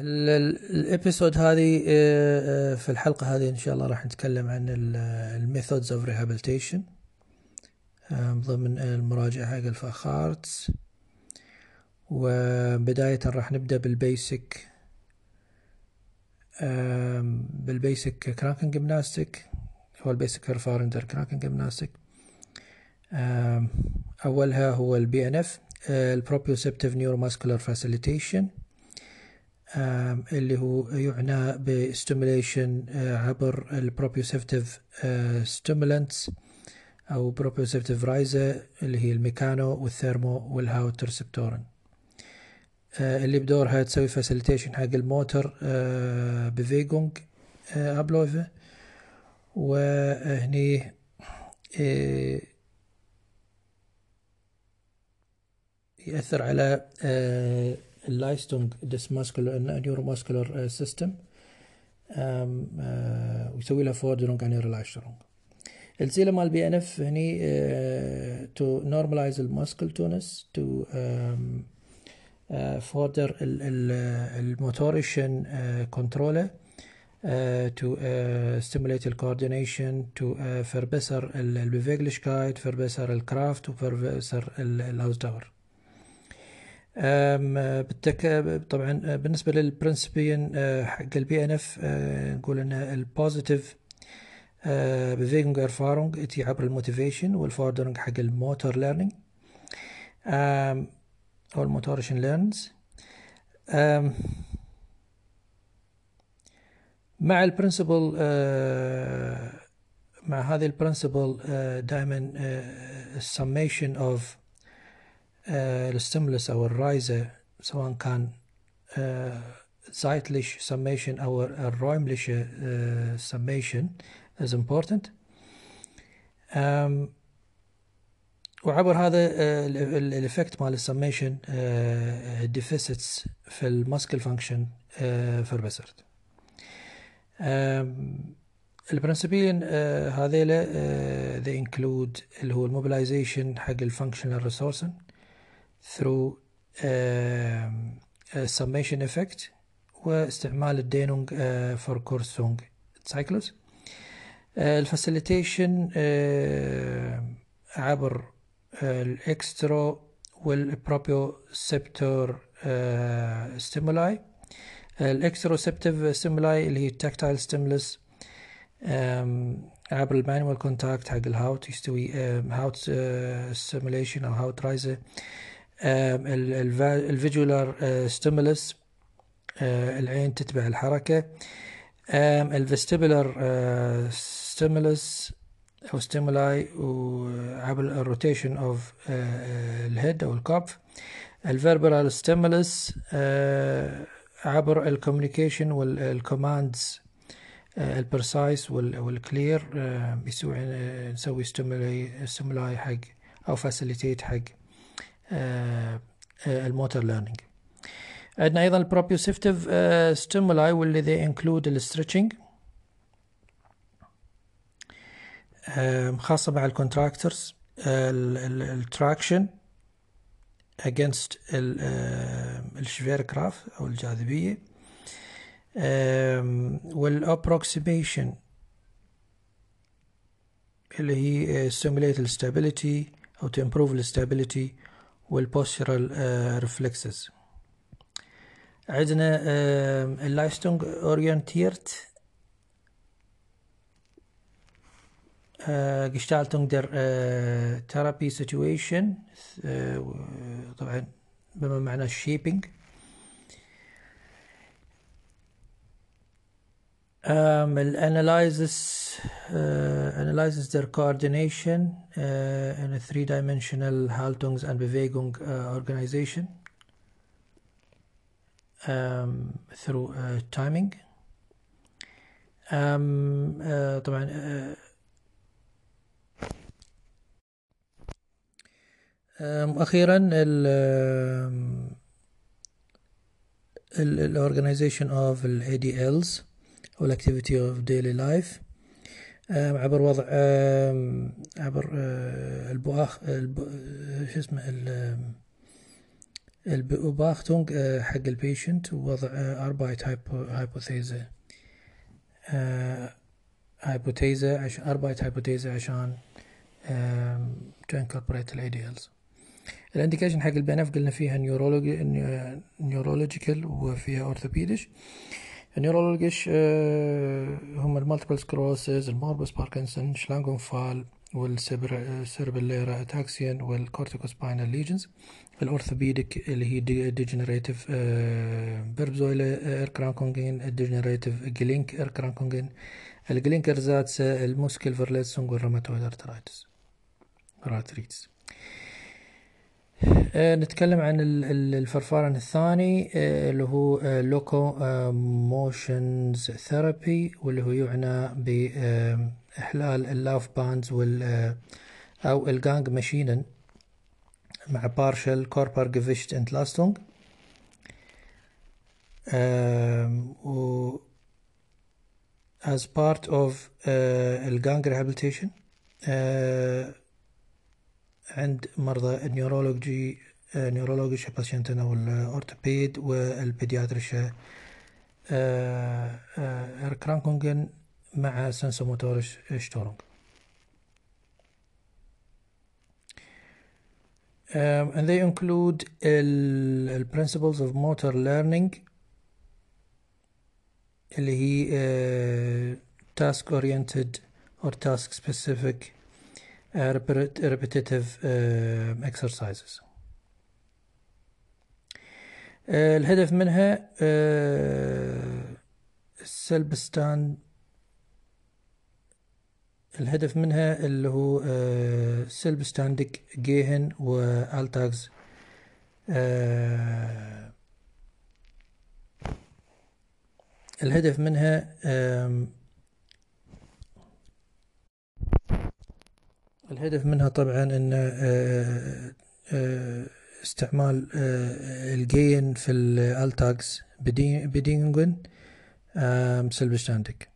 ال episode هذه آه، آه، في الحلقة هذه إن شاء الله راح نتكلم عن ال methods of rehabilitation ضمن المراجعة حق ال Facharzt وبداية راح نبدأ بال basic بال basic Krankengymnastik هو ال basic Verfahren der Krankengymnastik أولها هو ال PNF ال proprioceptive neuromuscular facilitation اللي هو يعنى ب stimulation آه، عبر ال proprioceptive stimulants أو proprioceptive Reize اللي هي ال mechano وال thermo وال Haut Rezeptoren اللي بدورها تسوي facilitation حق ال motor Bewegungsabläufe وهني يأثر على ال Leistung des muscular neuromuscular system ويسوي لها Förderung عن ال Relaxierung ال Ziele مال PNF هني to normalize ال muscle Tonus to förder ال motorischen Kontrolle uh, stimulate ال coordination to uh, verbessern ال Beweglichkeit verbessern ال Kraft و verbessern ال Ausdauer بالتك... طبعا بالنسبة لل Prinzipien آه، حق ال PNF آه، نقول إن ال positive Bewegungserfahrung إتي عبر ال motivation وال Förderung حق ال motor learning أو ال motorischen Lernens مع ال principle آه، مع هذه ال principle دائما ال summation of ال stimulus أو ال Reize سواء كان zeitlich summation أو ال räumlich summation important. um, وعبر هذا ال effect مال ال summation deficits في ال muscle function verbessert ال Prinzipien هذيلا they include اللي هو ال mobilization حق ال functional Ressourcen through um, summation effect واستعمال ال Dehnung uh, Verkürzung cycles. Uh, ال facilitation uh, عبر ال extero وال proprioceptor stimuli ال exteroceptive stimuli اللي هي ال tactile stimulus عبر ال manual contact حق ال Haut يستوي Haut stimulation أو Haut Reize ال visual stimulus العين تتبع الحركة. ال vestibular stimulus أو stimuli وعبر ال rotation of ال head أو ال Kopf ال verbal stimulus عبر الكوميونيكيشن والكوماندز البرسايس والكلير يسوي نسوي stimuli حق أو facilitate حق. ال motor learning. عندنا أيضا ال proprioceptive stimuli واللي they include ال stretching خاصة مع ال contractures ال traction against ال Schwerkraft أو الجاذبية. وال approximation اللي هي stimulate ال stability أو to improve ال stability وال postural reflexes عندنا ال leistungsorientiert جشتالتونج در ثيرابي سيتويشن طبعا بما معنى الشيبينج um, analyzes uh, analyzes their coordination uh, in a three-dimensional Haltungs and Bewegung uh, organization um, through uh, timing. Um, uh, طبعا uh, um, أخيرا ال ال organization of ال ADLs وال activity of daily life عبر وضع عبر ال Beobach شو اسمه ال Beobachtung حق ال patient ووضع Arbeitshypothese Hypothese عشان Arbeitshypothese عشان to incorporate ال ADLs ال indication حق اف قلنا فيها neurology neurological وفيها orthopädisch ال neurologisch هم ال multiple sclerosis ال Morbus Parkinson Schlaganfall وال cerebelläre Ataxien وال corticospinal lesions ال orthopedic اللي هي degenerative Wirbelsäule Erkrankungen ال degenerative Gelenk Erkrankungen ال Gelenkersatz ال Muskelverletzung وال rheumatoid arthritis نتكلم عن ال Verfahren الثاني آه اللي هو locomotions therapy واللي هو يعنى بإحلال ال Laufbands وال أو ال Gang Maschinen مع partial Körpergewichtsentlastung و as part of الجانج rehabilitation uh, عند مرضى ال neurology neurologisch Patienten وال orthopäd وال pädiatrische Erkrankungen مع سنسوموتورش شتورونج Um, and they include the principles of motor learning اللي هي uh, task oriented or task specific uh, repetitive uh, exercises. Uh, الهدف منها السلب ستاند. الهدف منها اللي هو سلب ستاندك جيهن والتاكس الهدف منها الهدف منها طبعا إن استعمال الجين في الألتاكس بدينجن selbstständig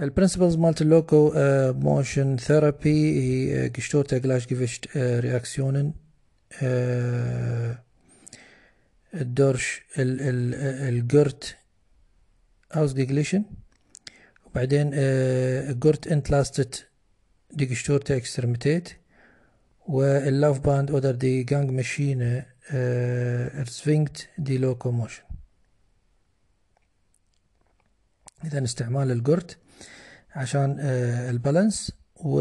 ال principles مالت ال locomotion therapy هي gestörte Gleichgewicht Reaktionen ال durch ال Gerät ausgeglichen وبعدين Gerät entlastet die gestörte و وال Laufband oder die Gangmaschine erzwingt die Lokomotion اذا استعمال ال Gerät عشان آه، ال balance و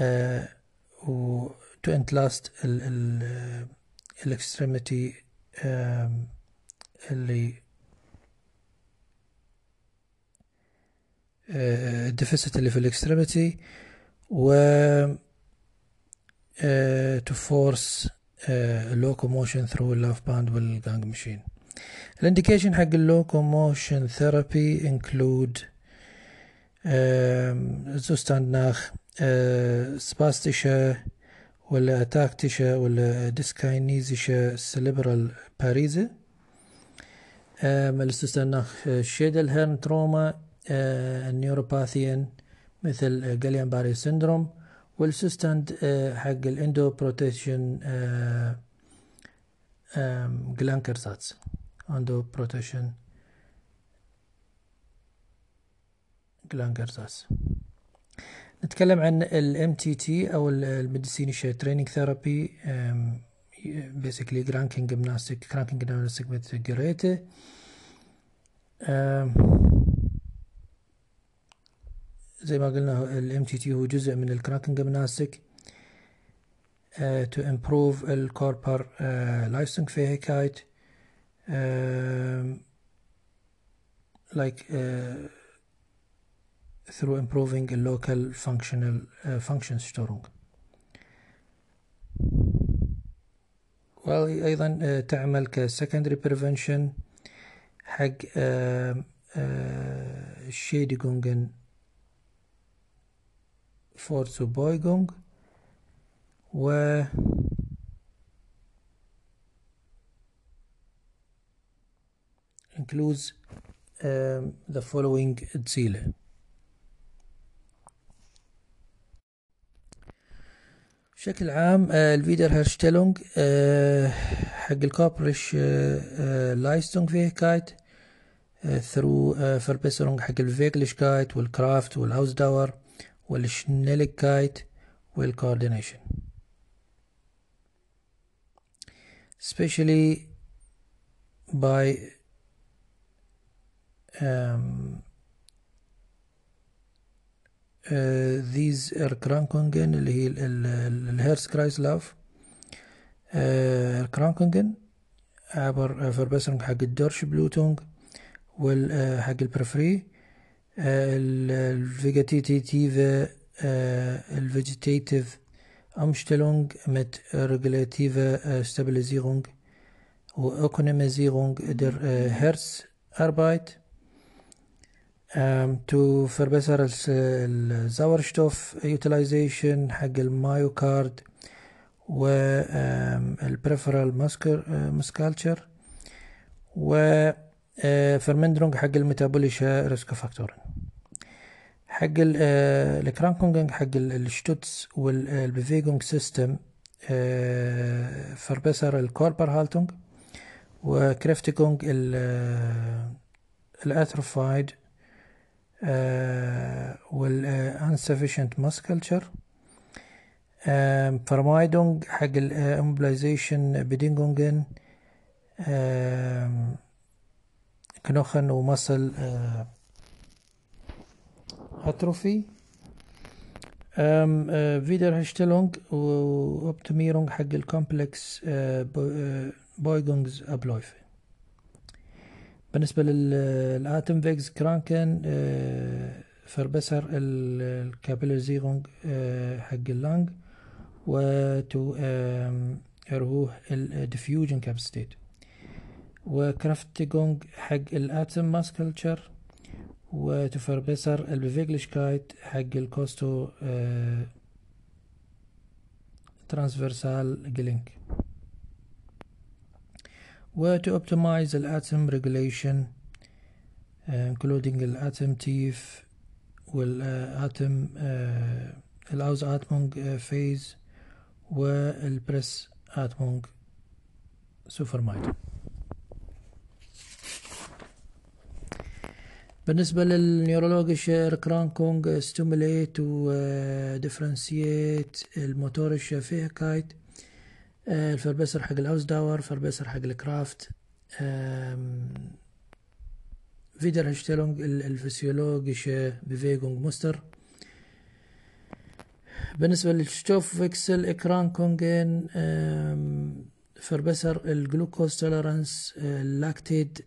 آه، و to entlast ال extremity اللي ال deficit اللي في ال extremity و to force locomotion through ال Laufband وال Gangmaschine ال indication حق ال locomotion therapy include Zustand nach spastische ولا ataktische ولا dyskinetische zerebral Parese مال Zustand nach Schädel-Hirn-Trauma ال Neuropathien مثل Guillain-Barré syndrome وال Zustand حق ال endoprothetischen Gelenkersatz endoprothetischen Gelenkersatz نتكلم عن ال MTT أو ال medizinische Trainingstherapie basically Krankengymnastik Krankengymnastik with Geräte زي ما قلنا ال MTT هو جزء من الكراكنج جymnastic uh, to improve الكوربر uh, Leistungsfähigkeit um, like uh, through improving a local functional uh, Funktionsstörung وأيضا uh, تعمل كسكندري بريفنشن حق ال Schädigungen Vorbeugung و includes um, the following. بشكل عام آه، ال Wiederherstellung آه، حق ال körperliche Leistungsfähigkeit through Verbesserung حق الفيجلشكايت والكرافت والهاوسداور والشنيلكايت والكوردينيشن. Especially by um, uh, these Erkrankungen اللي هي ال Herz-Kreislauf ال Erkrankungen عبر Verbesserung حق ال Durchblutung وال حق ال periphere. ال vegetative ال vegetative Umstellung mit regulativer Stabilisierung und Ökonomisierung der Herzarbeit to verbessern ال Sauerstoff utilization حق ال Myokard وال peripheral musculature و Verminderung حق ال metabolische Risikofaktoren حق ال Erkrankungen حق الشتوتس والبيفيجونج سيستم فربسر الكوربرهالتونج وكريفتيجونج الاتروفايد وال insufficient musculature Vermeidung حق ال immobilization bedingten Knochen und Muskel Atrophy ähm, äh, Wiederherstellung und Optimierung حق ال komplex Bewegungsabläufe بالنسبة لل Atemwegskranken verbessert ال Kapillarisierung حق اللنج وتو erhöht الديفيوجن كاباسيتي وكرافتيجونج حق الاتم ماسكلتشر وتفربسر البيفيجلشكايت حق ال costo آه transversal Gelenk و to optimize the Atem regulation including ال Atemtiefe وال Atem uh, ال Ausatmungsweise وال Pressatmung zu vermeiden بالنسبة لل neurologische Erkrankung stimulate و differentiate ال motorische Fähigkeit ال Verbesser حق ال Ausdauer Verbesser حق ال Kraft Wiederherstellung ال physiologische Bewegungsmuster. بالنسبة لل Stoffwechselerkrankungen verbesser ال Glukosetoleranz ال Laktatanstieg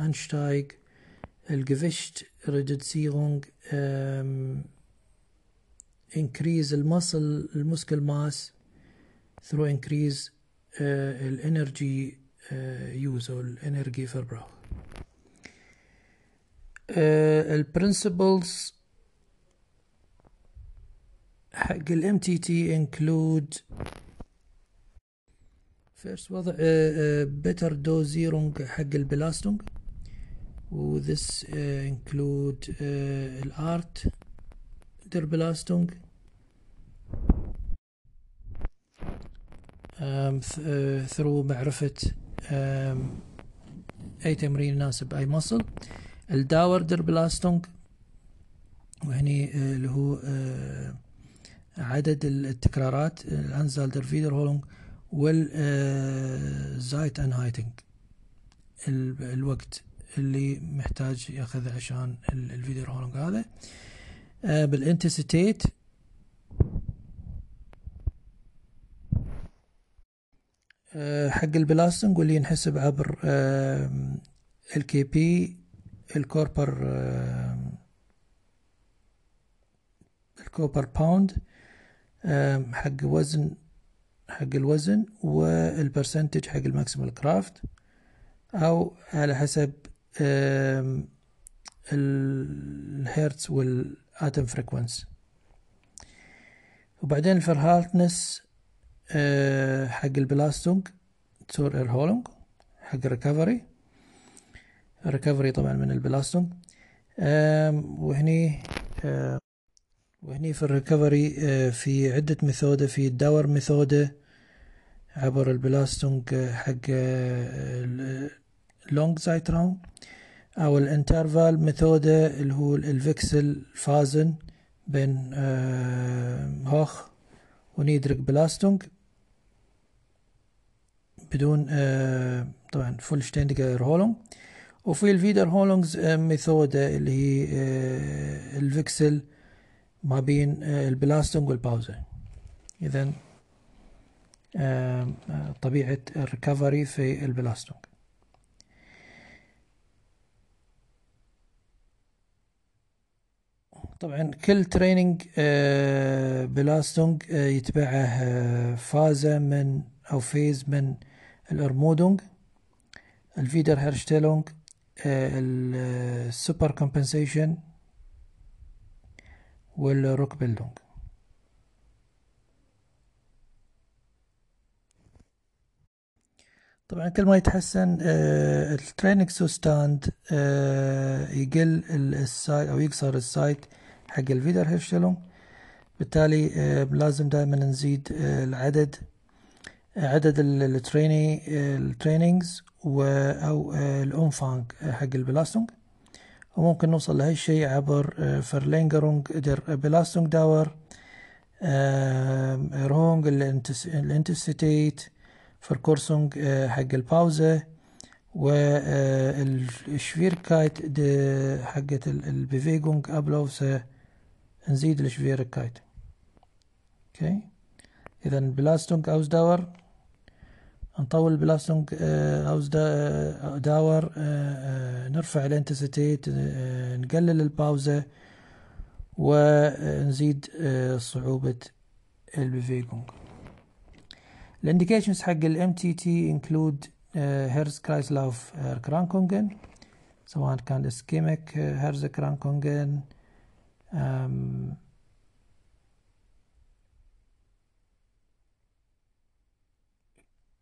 ال geschwächt ähm, increase ال muscle ال muscle mass increase آه ال energy آه use أو ال Energieverbrauch آه ال principles حق ال MTT include first وضع better Dosierung حق ال Belastung. و this uh, include uh, ال Art der Belastung um, th through معرفة um, أي تمرين يناسب أي muscle ال Dauer der Belastung وهني اللي هو عدد التكرارات ال Anzahl der Wiederholung وال Zeiteinheiten الوقت. اللي محتاج ياخذ عشان ال Wiederholung هذا. آه بال Intensität آه حق ال Belastung واللي ينحسب عبر ال KP ال Körper ال Körper pound حق وزن حق الوزن وال percentage حق ال Maximalkraft أو على حسب ال Herz وال Atemfrequenz وبعدين الفرهالتنس حق البلاستونج تور ايرهولونج حق الريكفري. الريكفري طبعا من البلاستونج. وهني وهني في ال recovery في عدة Methode في ال Dauermethode عبر ال Belastung حق langen Zeitraum أو ال Intervallmethode اللي هو ال Wechselphasen بين hoch und niedrig Belastung بدون طبعا vollständiger Erholung وفي ال Wiederholungsmethode اللي هي ال Wechsel ما بين ال Belastung وال Pause اذا طبيعة ال recovery في ال Belastung طبعا كل Trainingsbelastung يتبعه Phase من أو phase من ال Ermüdung ال Wiederherstellung ال supercompensation وال Rückbildung. طبعا كل ما يتحسن آه ال Trainingszustand آه يقل ال Zeit أو يقصر ال Zeit حق ال Wiederherstellung بالتالي آه لازم دائما نزيد آه العدد عدد ال traini ال trainings أو آه ال Umfang حق ال Belastung. وممكن نوصل لهالشي عبر آه Verlängerung der Belastungsdauer Erhöhung ال Intensität Verkürzung حق ال Pause وال Schwierigkeit دي حقت ال Bewegungsabläufe نزيد ال Schwierigkeit okay؟ اذا Belastungsausdauer نطول ال Belastungsausdauer نرفع ال Intensität نقلل ال Pause ونزيد صعوبة ال Bewegung ال indications حق ال MTT include Herz-Kreislauf-Erkrankungen سواء كان ischämische Herzerkrankungen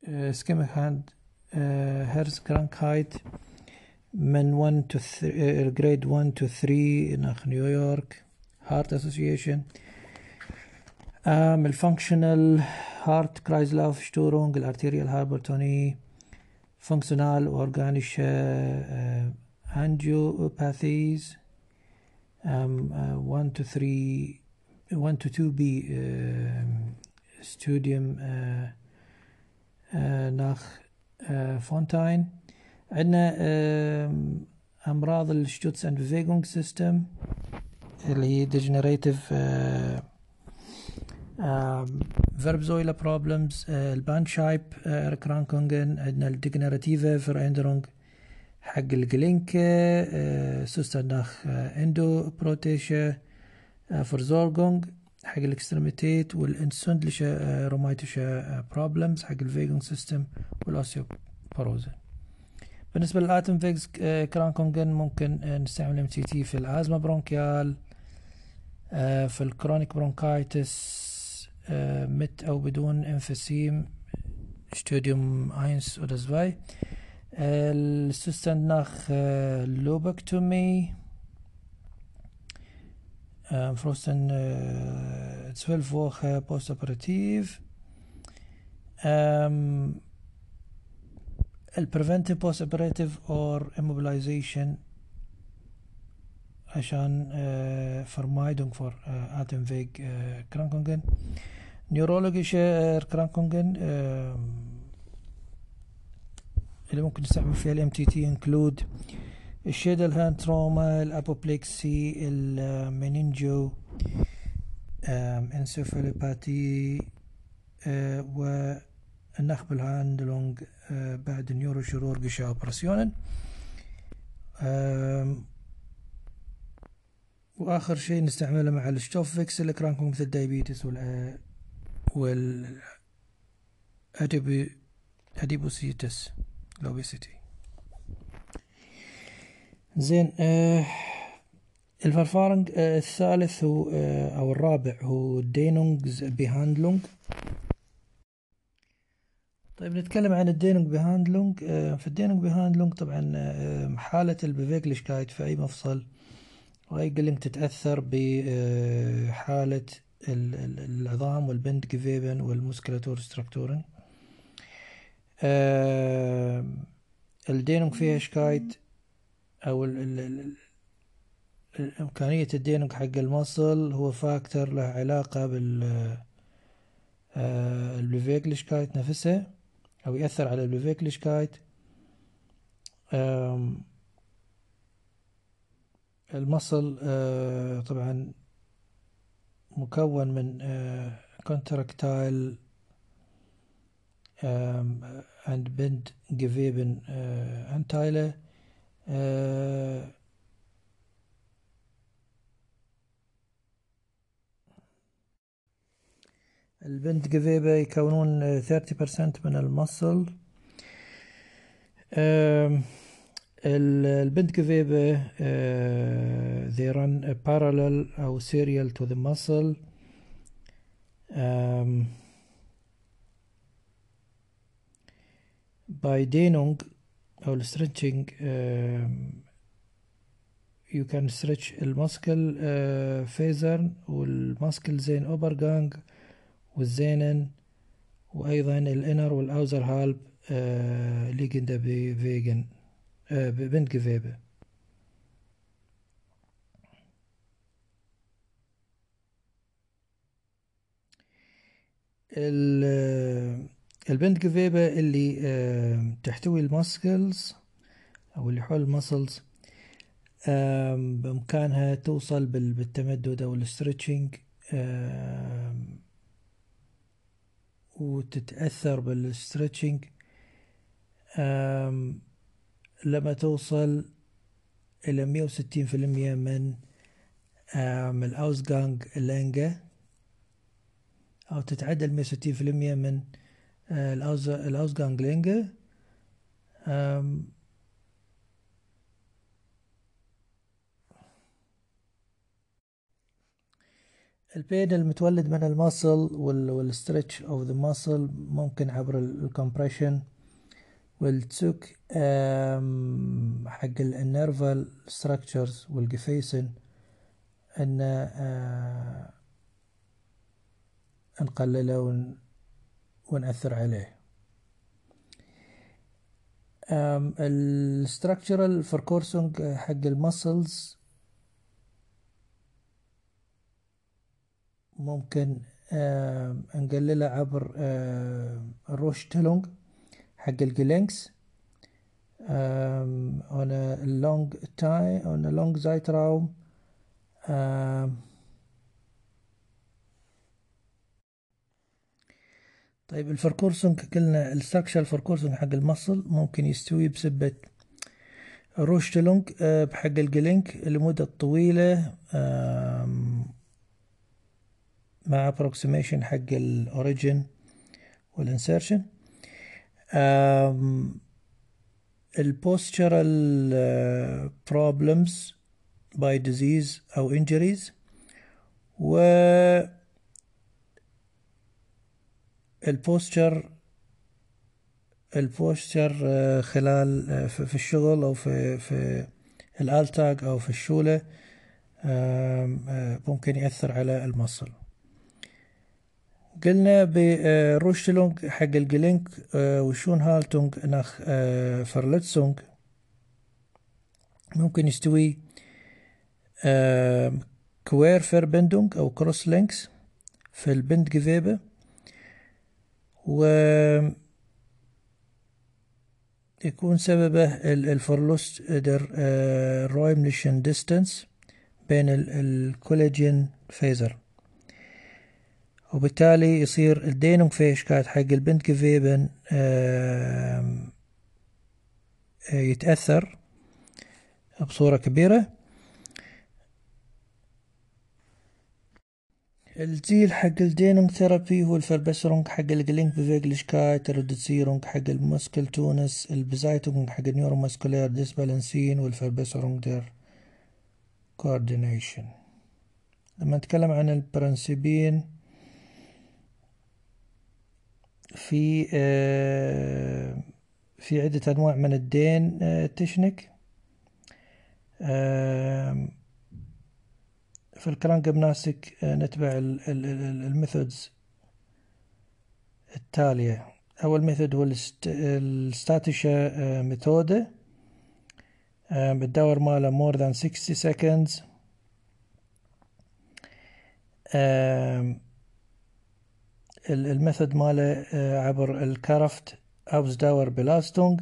ischämische und Herzkrankheit من 1 to 3 grade 1 to 3 nach New York Heart Association ال functional Herz-Kreislauf-Störung ال arterial Hypertonie functional organische angiopathies 1 to 3 1 to 2 b Stadium nach Fontaine عندنا أمراض ال Stütz- und Bewegungssystem اللي هي degenerative Wirbelsäule problems ال Bandscheibenerkrankungen عندنا ال degenerative Veränderung حق ال Gelenke Zustand nach Endoprothese Versorgung حق ال Extremität وال entzündliche rheumatische problems حق ال Bewegungssystem وال Osteoporose بالنسبة لل Atemwegserkrankungen ممكن نستعمل MTT في ال Asthma bronchiale في ال chronic bronchitis mit أو بدون Emphysem Stadium eins oder ال Zustand nach Lobektomie frühestens 12 Wochen postoperativ ال preventive post operative oder immobilization عشان Atemwegserkrankungen neurologische Erkrankungen اللي ممكن نستعمل فيها ال MTT include ال Schädel-Hirn-Trauma ال Apoplexie ال Meningoenzephalopathie وال Nachbehandlung بعد ال neurochirurgische Operationen وآخر شيء نستعمله مع ال Stoffwechselerkrankungen مثل ال diabetes وال وال Adipositas. ال obesity. زين آه ال Verfahren آه الثالث هو آه أو الرابع هو Dehnungsbehandlung. طيب نتكلم عن ال Dehnungsbehandlung. آه في ال Dehnungsbehandlung طبعا آه حالة ال Beweglichkeit في أي مفصل وأي Gelenk تتأثر بحالة حالة العظام وال Bindegeweben وال Muskulatur Strukturen ال Dehnungsfähigkeit أو إمكانية ال Dehnung حق ال muscle هو factor له علاقة بال آه، ال Beweglichkeit نفسها أو يأثر على ال Beweglichkeit ال muscle آه، طبعا مكون من kontraktile und Bindegeweben Anteile ال Bindegewebe يكونون 30% من ال muscle البند جفيبة they run parallel أو serial to the muscle um, by Denung أو stretching um, you can stretch المسكل uh, فيزر والمسكل زين أوبرغانج والزينن وأيضا الإنر والأوزر هالب liegende Bewegung آه Bindegewebe ال Bindegewebe اللي آه تحتوي ال muscles أو اللي حول ال muscles بإمكانها توصل بالتمدد أو ال stretching وتتأثر بال stretching لما توصل إلى مية وستين في المية من ال Ausgangslänge أو تتعدى المية وستين في المية من ال Ausgangslänge ال pain المتولد من ال muscle وال stretch of the muscle ممكن عبر ال compression. وال Druck حق ال nerval structures وال Gefäßen. إن آه، نقلله ونأثر عليه. ال structural Verkürzung حق ال muscles ممكن نقلله عبر ال Ruhigstellung حق ال Gelenks on a long time on a long Zeitraum طيب ال Verkürzung قلنا ال structural Verkürzung حق ال muscle ممكن يستوي بسبة Ruhigstellung بحق ال Gelenk لمدة طويلة مع approximation حق ال origin وال insertion ال postural problems by disease أو injuries و ال posture ال posture خلال في الشغل أو في في ال Alltag أو في ال Schule ممكن يأثر على ال muscle. قلنا ب Ruhigstellung حق ال Gelenk آه، و Schonhaltung nach آه، Verletzung ممكن يستوي Querverbindung أو cross links في ال Bindegewebe و يكون سببه ال Verlust der räumlichen distance بين ال Kollagenfaser. وبالتالي يصير ال Dehnungsfähigkeit حق ال Bindegeweben يتأثر بصورة كبيرة. ال Ziel حق ال Dehnung therapy هو ال Verbesserung حق ال Gelenkbeweglichkeit ال Reduzierung حق ال Muskeltonus ال Beseitigung حق ال neuromuscular Dysbalancen وال Verbesserung der coordination لما نتكلم عن ال Prinzipien في آه، في عدة أنواع من ال Dehn آه، Technik في ال Krankengymnastik نتبع ال methods التالية. أول method هو ال statische Methode. ب Dauer ماله more than 60 seconds. ال method ماله عبر ال Kraftausdauerbelastung.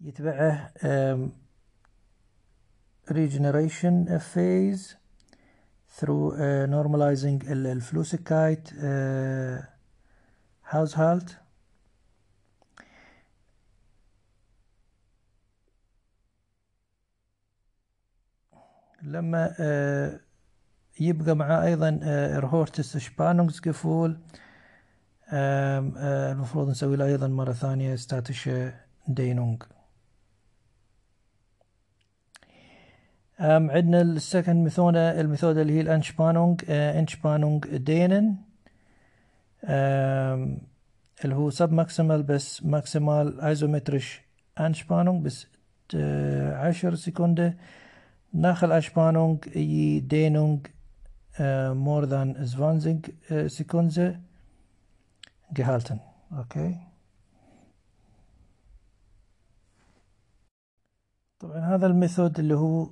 يتبعه regeneration phase through uh, normalizing ال Flüssigkeits uh, Haushalt. لما uh, يبقى معاه أيضا erhöhtes Spannungsgefühl. المفروض نسوي له أيضا مرة ثانية statische Dehnung عندنا ال second Methode ال Methode اللي هي ال Anspannung Entspannung Dehnen اللي هو submaximal bis maximal isometrische Anspannung bis عشر Sekunden nach Entspannung die Dehnung more than zwanzig Sekunden gehalten okay. طبعا هذا ال method اللي هو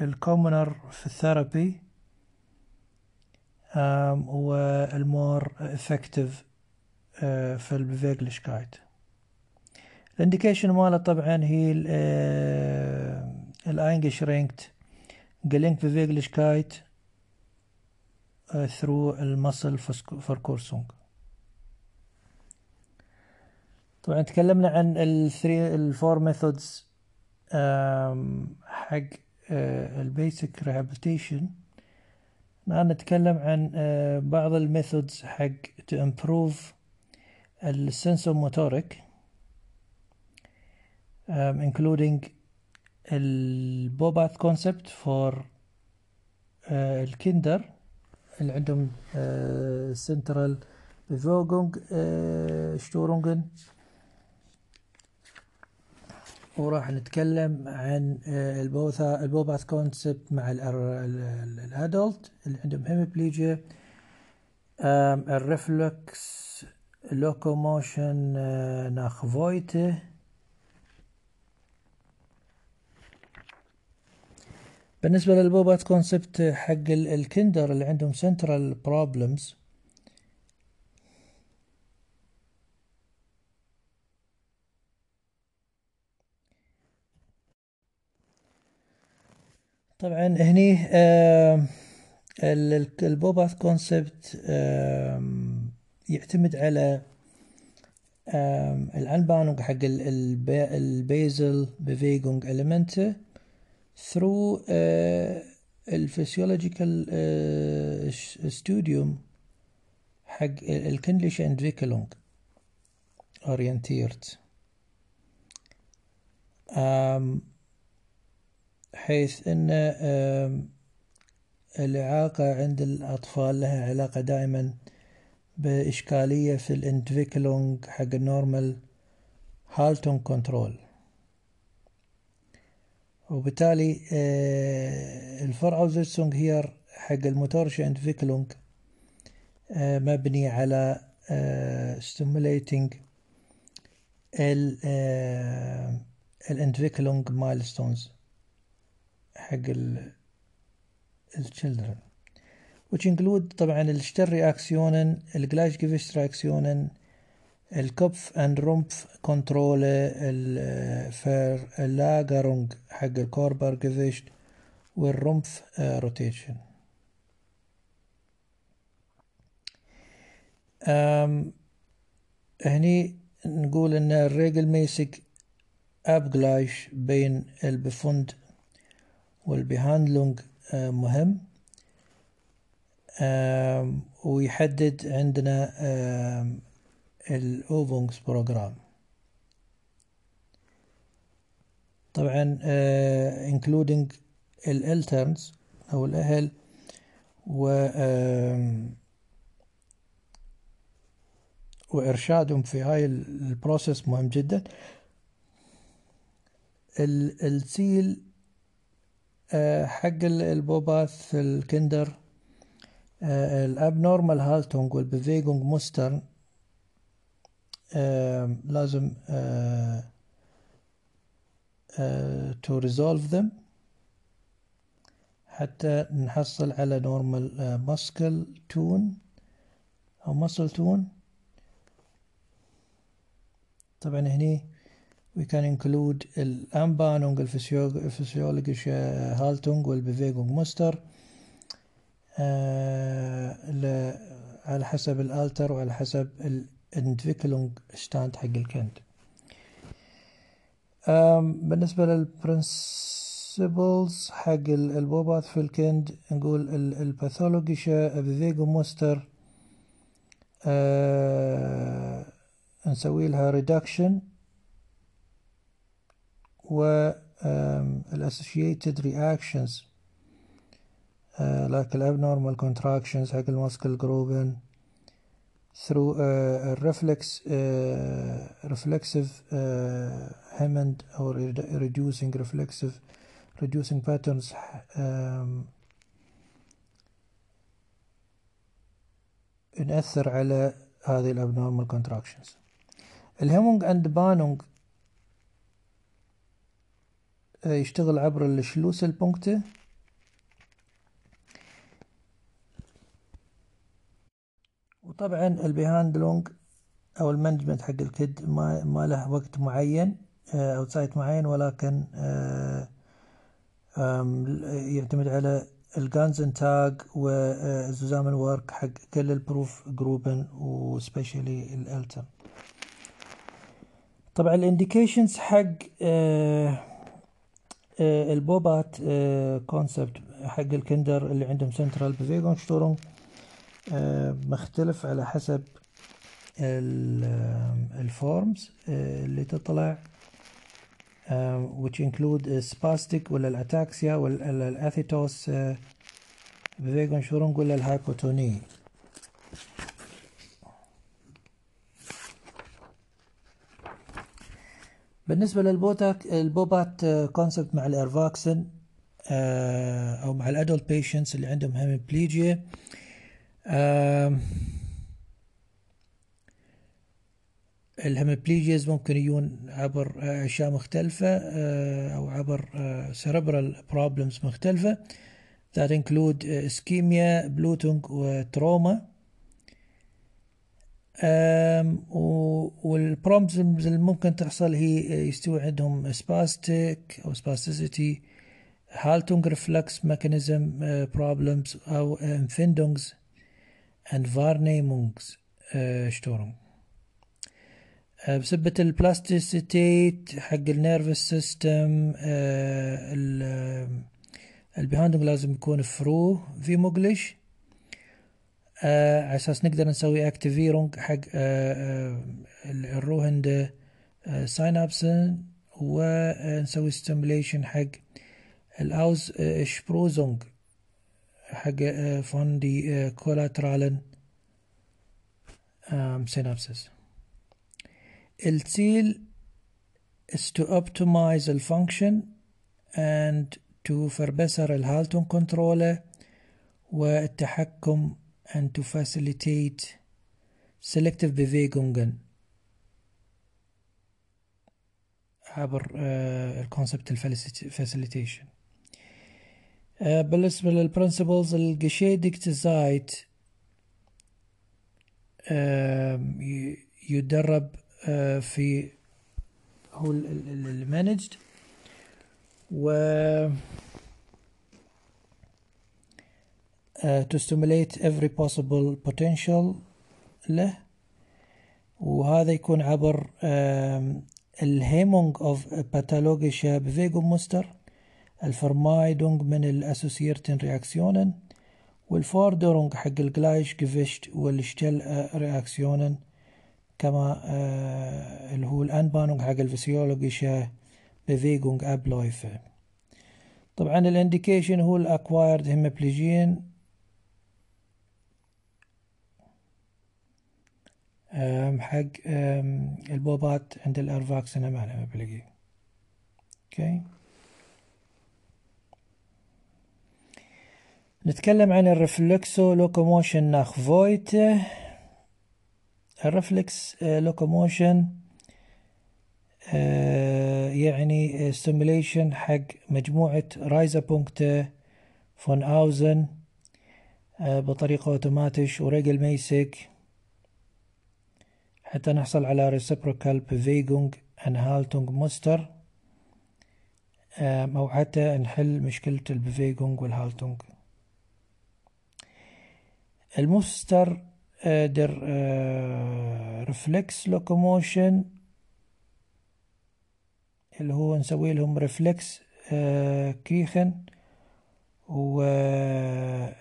ال commoner في ال therapy وال more effective في ال Beweglichkeit ال indication ماله طبعا هي ال eingeschränkte Gelenkbeweglichkeit through ال Muskelverkürzung طبعا تكلمنا عن ال three ال four methods حق ال basic rehabilitation الآن نتكلم عن بعض ال methods حق to improve ال Sensomotorik um, including ال Bobath concept for uh, ال Kinder اللي عندهم zentrale Bewegungsstörungen؟ وراح نتكلم عن ال Botha ال Bobath concept مع ال adult اللي عندهم hemiplegia ال reflex locomotion nach Vojta. بالنسبة لل Bobath concept حق ال Kinder اللي عندهم central problems طبعا هني آه ال Bobath concept يعتمد على ال Anbahnung حق ال basale Bewegungselemente through uh, ال physiological Stadium حق ال kindliche Entwicklung orientiert حيث أن الإعاقة عند الأطفال لها علاقة دائما بإشكالية في ال Entwicklung حق ال normal Haltung control. وبالتالي ال Voraussetzung hier حق ال motorische Entwicklung مبني على stimulating ال ال Entwicklung milestones حق ال ال children which include طبعا ال Stellreaktionen ال Gleichgewichtsreaktionen ال Kopf und Rumpf control ال Verlagerung حق ال Körpergewicht وال Rumpf rotation هني نقول إن ال regelmäßig Abgleich بين ال Befund وال Behandlung مهم. ويحدد عندنا ال Übungsprogramm طبعا including ال Eltern أو الأهل و وإرشادهم في هاي ال process مهم جدا. ال Ziel آه، حق ال Bobath في ال Kinder ال abnormal Haltung وال Bewegungsmustern لازم to resolve them حتى نحصل على normal muscle tone أو muscle tone. طبعا هني we can include ال Anbahnung ال physiologische Haltung وال Bewegungsmuster على حسب ال Alter وعلى حسب ال Entwicklungsstand حق ال Kind بالنسبة لل principles حق ال Bobath في ال Kind نقول ال pathologische Bewegungsmuster نسوي لها reduction و ال associated reactions like ال abnormal contractions حق ال muscle Gruppen through uh, reflex uh, reflexive uh, hemmend or reducing reflexive reducing patterns um, نأثر على هذه ال abnormal contractions ال Hemmung und Bahnung يشتغل عبر ال Schlüsselpunkte وطبعا ال Behandlung أو المانجمنت حق الكد ما, ما له وقت معين أو سايت معين ولكن يعتمد على الجانز تاج والزوزامن ورك حق كل البروف جروبن وسبيشالي الألتم. طبعا الإنديكيشنز حق البوبات كونسبت حق الكندر اللي عندهم سنترال بيفيجون شتورونج مختلف على حسب ال forms اللي تطلع. which include spastic ولا ال ataxia ولا ال Athetose Bewegungsstörung ولا ال hypotony بالنسبة للبوتاك ال Bobath concept مع ال Erwachsenen أو مع ال adult patients اللي عندهم hemiplegia ال hemiplegias ممكن يجون عبر أشياء مختلفة أو عبر cerebral problems مختلفة. That include ischemia, bleeding و trauma وال problems اللي ممكن تحصل هي يستوي عندهم spastic أو spasticity Haltungsreflex mechanism problems أو Empfindungs und Wahrnehmungsstörung بسبة ال Plastizität حق ال nervous system ال Behandlung لازم يكون früh wie möglich. على أساس نقدر نسوي Aktivierung حق ال ruhende Synapsen ونسوي stimulation حق ال Aussprossung حق von die kollateralen synapses. ال Ziel is to optimize the function and to verbessern ال Haltung control والتحكم and to facilitate selective Bewegungen عبر الكونسبت الفاسيليتيشن بالنسبة للبرنسبلز الجشيدك زايت يدرب في هو المانجد و to stimulate every possible potential له. وهذا يكون عبر ال Hemmung of pathologische Bewegungsmuster ال Vermeidung من ال assoziierten Reaktionen وال Förderung حق ال Gleichgewichts وال Stellreaktionen كما آه اللي هو ال Anbahnung حق ال physiologische Bewegungsabläufe. طبعا ال indication هو ال acquired Hemiplegien حق ال Bobath عند ال Erwachsenen مع ال Hemiplegien okay؟ نتكلم عن ال reflex locomotion nach Vojta. ال reflex locomotion يعني stimulation حق مجموعة Reizpunkte von außen بطريقة automatisch و regelmäßig. حتى نحصل على reciprocal Bewegung und Haltungsmuster أو حتى نحل مشكلة ال Bewegung وال Haltungsmuster der reflex locomotion اللي هو نسوي لهم Reflexkriechen و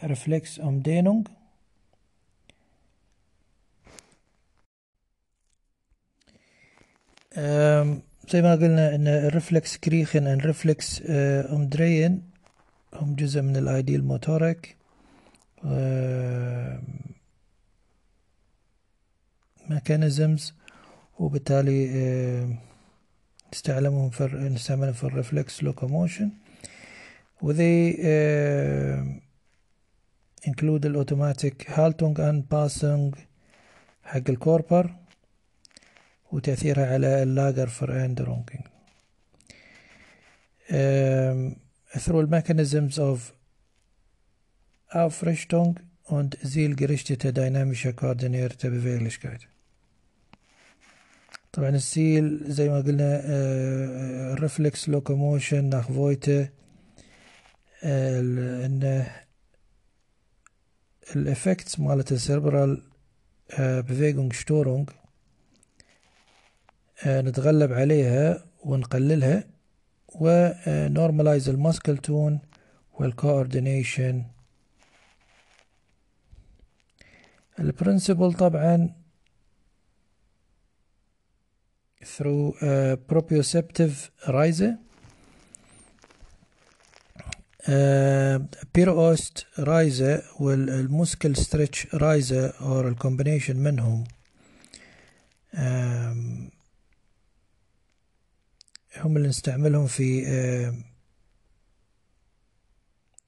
Reflexumdrehen زي ما قلنا إن ال Reflexkriechen und Reflexumdrehen هم جزء من ال ideale Motorik ميكانيزمز وبالتالي نستعملهم في نستعملهم في الرفلكس لوكوموشن و they uh, include الاوتوماتيك هالتونج اند باسنج حق الكوربر. وتأثيرها على اللاجر فراندرونجينج um, through the mechanisms of Aufrichtung und zielgerichtete dynamische koordinierte Beweglichkeit طبعا السيل زي ما قلنا الرفلكس لوكوموشن nach Voite ان الافكتس مالت السيربرال Bewegungsstörung نتغلب عليها ونقللها ونورماليز الماسكل تون والكوردينيشن البرنسبل طبعا through proprioceptive Reize uh, Periost Reize وال muscle stretch Reize or ال combination منهم. هم اللي نستعملهم في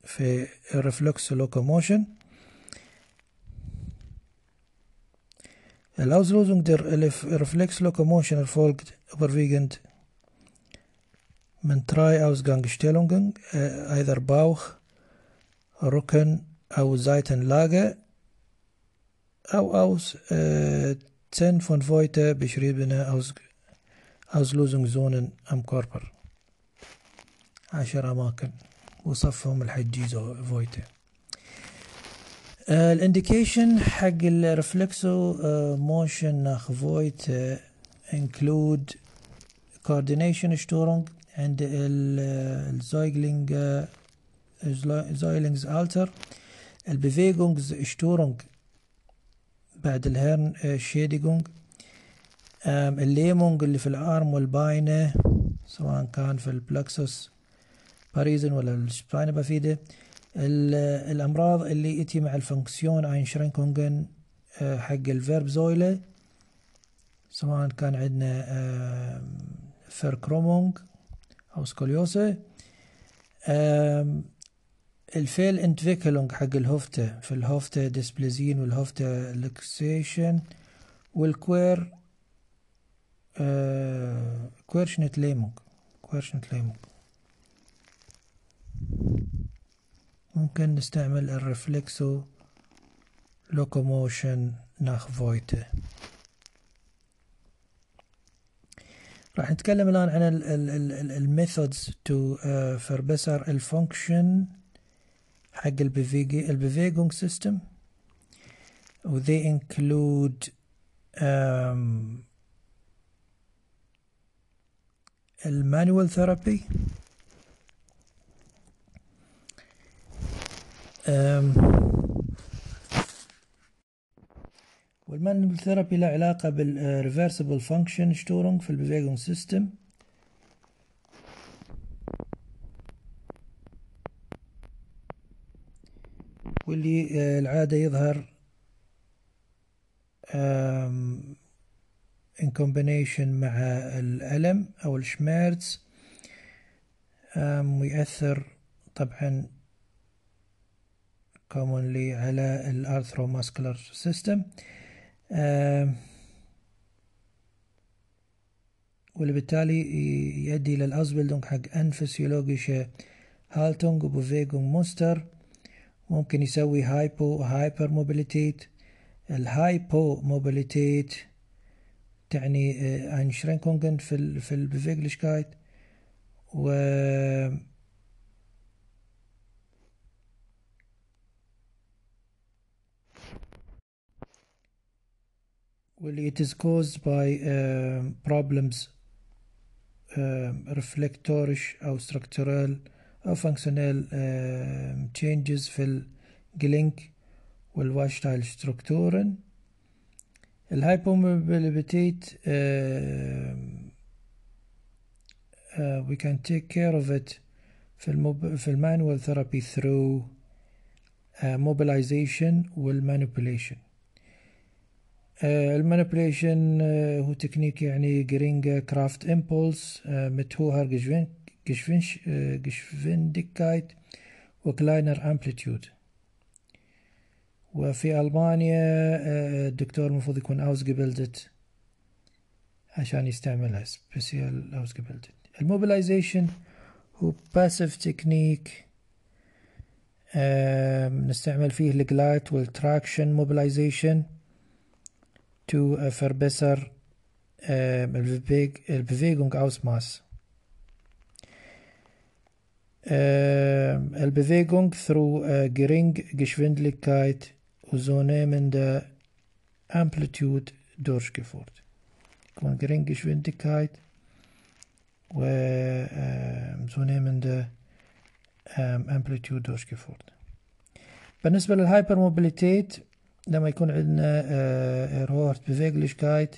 في الرفلكس لوكوموشن Auslösung der Reflexlokomotion erfolgt überwiegend mit drei Ausgangsstellungen, either Bauch, Rücken أو Seitenlage أو aus äh, zehn von heute beschriebene Aus Auslösungszonen am Körper عشر أماكن وصفهم الحجيزو فويته الانديكيشن حق الرفلكسو موشن nach فويت include coordination störung عند الزويجلينج Säuglingsalter Bewegungsstörung بعد ال Hirn Schädigung ال Lähmung اللي في ال Arm وال Beine سواء كان في ال Plexusparesen ولا ال Spina bifida الأمراض اللي إتي مع ال Funktionseinschränkungen حق ال Wirbelsäule سواء كان عندنا Verkrümmung أو Skoliose ال Fehlentwicklung حق ال Hüfte في ال Hüfte Dysplasien وال Hüfte Luxation وال quer Querschnittslähmung Querschnittslähmung ممكن نستعمل ال reflex locomotion nach Vojta راح نتكلم الآن عن ال methods to verbesser ال function حق ال Bewegungssystem و include um, ال manual therapy. وال manual therapy له علاقة بال reversible Funktionsstörung في ال Bewegungssystem. واللي العادة يظهر in combination مع الألم أو ال Schmerz ويأثر طبعا commonly على ال arthromuscular system وبالتالي يؤدي إلى ال Ausbildung حق unphysiologische Haltung و Bewegungsmuster. ممكن يسوي hypo hyper Mobilität ال Hypomobilität تعني Einschränkungen في ال في ال Beweglichkeit و واللي it is caused by uh, problems reflektorisch أو structural أو functional changes في ال Gelenk وال Weichteilstrukturen ال Hypomobilität we can take care of it في ال mob... في ال manual therapy through uh, mobilization وال manipulation ال manipulation هو تكنيك يعني geringer Kraft Impuls mit hoher Geschwin Geschwindigkeit و kleiner Amplitude وفي ألمانيا الدكتور المفروض يكون ausgebildet عشان يستعملها speziell ausgebildet ال mobilization هو passive technique نستعمل فيه ال Gleit وال traction mobilization to uh, verbessern uh, Bewegungsausmaß. Uh, Bewegung through uh, Geringgeschwindigkeit zunehmende Amplitude durchgeführt. Von Geringgeschwindigkeit و zunehmende Amplitude durchgeführt. بالنسبة لل Hypermobilität لما يكون عندنا erhöhte Beweglichkeit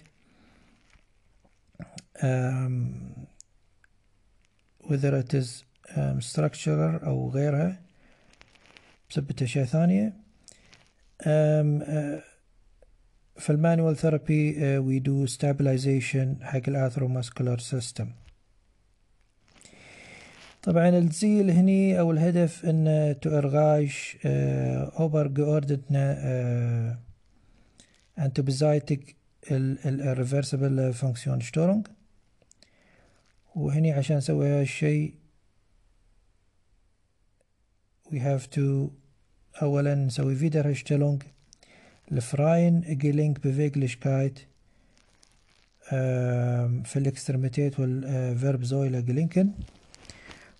whether it is um, structural أو غيرها بسبب أشياء ثانية um, uh, في ال manual therapy we do stabilization حق ال arthromuscular system. طبعا الزيل هني أو الهدف إن تؤرغاش أوبر geordnete انتوبزايتك الريفرسبل فانكشن شتورنج. وهني عشان نسوي هالشي we have to اولا نسوي هشتلونج الفراين جيلينج بفيجلشكايت في ال Extremität وال Wirbelsäule Gelenken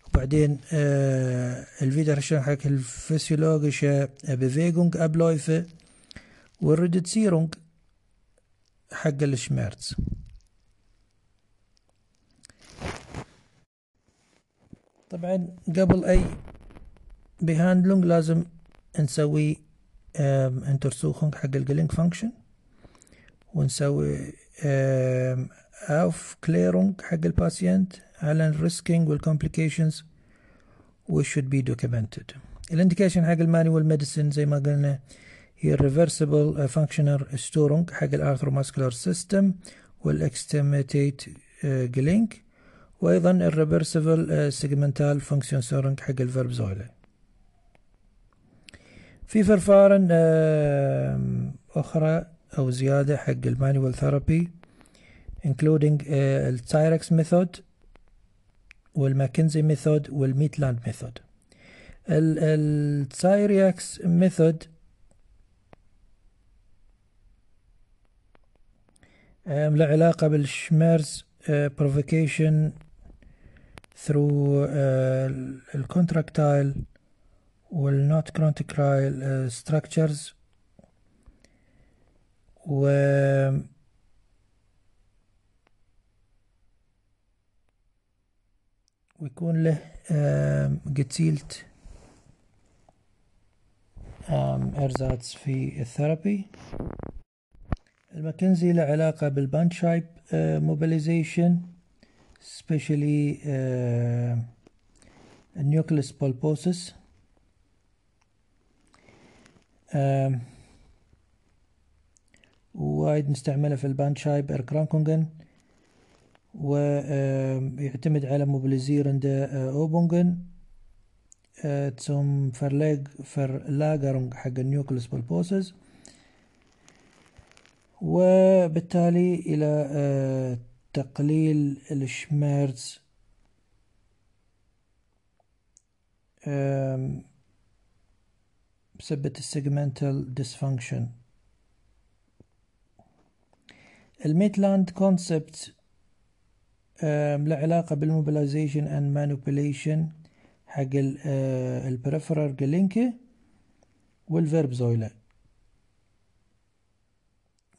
وبعدين آه ال wieder حق ال physiologische Bewegungsabläufe وال Reduzierung حق ال Schmerz. طبعا قبل أي Behandlung لازم نسوي Untersuchung حق ال Gelenkfunktion ونسوي Aufklärung حق ال Patient على ال Risiken وال complications و should be documented. ال indication حق ال manual medicine زي ما قلنا هي ال reversible functional Störung حق ال arthromuscular system وال Extremität Gelenk وأيضا ال reversible segmental Funktionsstörung حق ال Wirbelsäule في Verfahren أخرى أو زيادة حق ال manual therapy including التايركس ميثود والماكنزي ميثود والميتلاند ميثود التايرياكس ميثود له علاقة بال Schmerz provocation through ال contractile وال not contractile structures و ويكون له gezielter Einsatz في ال therapy ال McKenzie له علاقة بال Bandscheibe mobilization especially ال nucleus pulposus وايد نستعمله في ال Bandscheiben Erkrankungen ويعتمد على mobilisierende Übungen zum Verleg Verlagerung حق ال nucleus pulposus وبالتالي إلى تقليل ال Schmerz بسبب ال segmental dysfunction ال Maitland concept له علاقة بال mobilization and manipulation حق ال peripheral Gelenke وال Wirbelsäule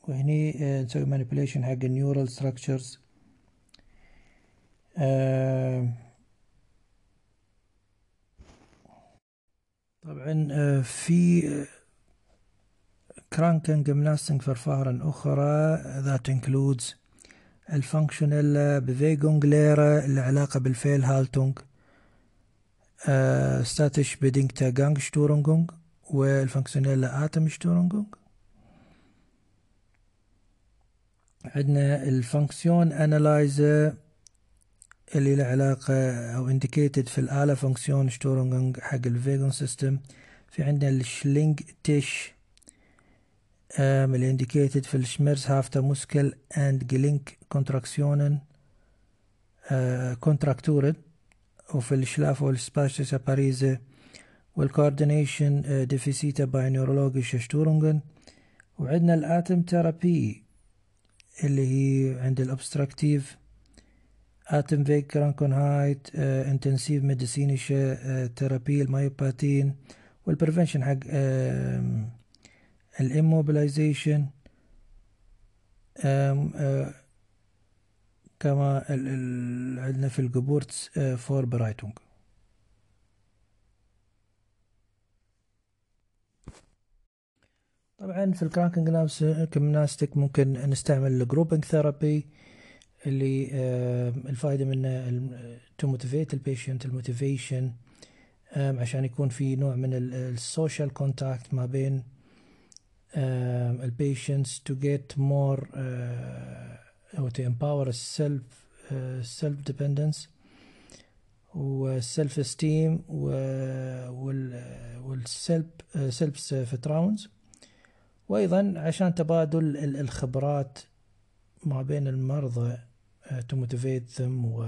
وهني نسوي manipulation حق ال neural structures طبعا في Krankengymnastik Verfahren أخرى that includes ال funktionelle Bewegungslehre اللي علاقة بال Fehlhaltung statisch bedingte Gangstörungen وال funktionelle Atemstörungen عندنا ال Funktionsanalyse اللي له علاقة أو indicated في alle Funktionsstörungen حق ال Bewegungssystem في عندنا ال Schlingentisch اللي indicated في ال schmerzhafte Muskel und Gelenk Kontraktionen Kontrakturen وفي ال schlaffe وال spastische Parese وال Koordination Defizite bei neurologischen Störungen وعندنا ال Atemtherapie اللي هي عند ال obstruktive Atemwegkrankheit intensivmedizinische Therapie ال Myopathien وال prevention حق ال immobilization كما عندنا في ال Geburtsvorbereitung طبعا في ال Krankengymnastik ممكن نستعمل ال Gruppentherapie اللي الفائدة منه to motivate ال patient ال motivation عشان يكون في نوع من ال social contact ما بين ال patients to get more to empower self uh, self dependence وال self esteem وال self self awareness وأيضا عشان تبادل الخبرات ما بين المرضى to motivate them و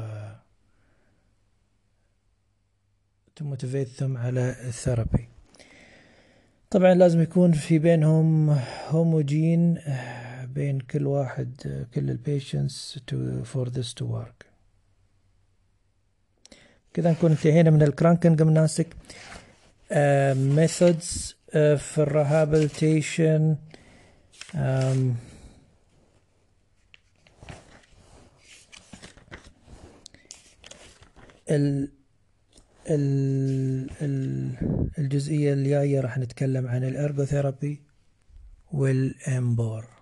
to motivate them على ال therapy طبعا لازم يكون في بينهم homogen بين كل واحد كل ال patients to for this to work. كذا نكون انتهينا من ال Kranken methods uh, في ال rehabilitation um, ال ال ال الجزئية الجاية راح نتكلم عن ال Ergotherapie والامبور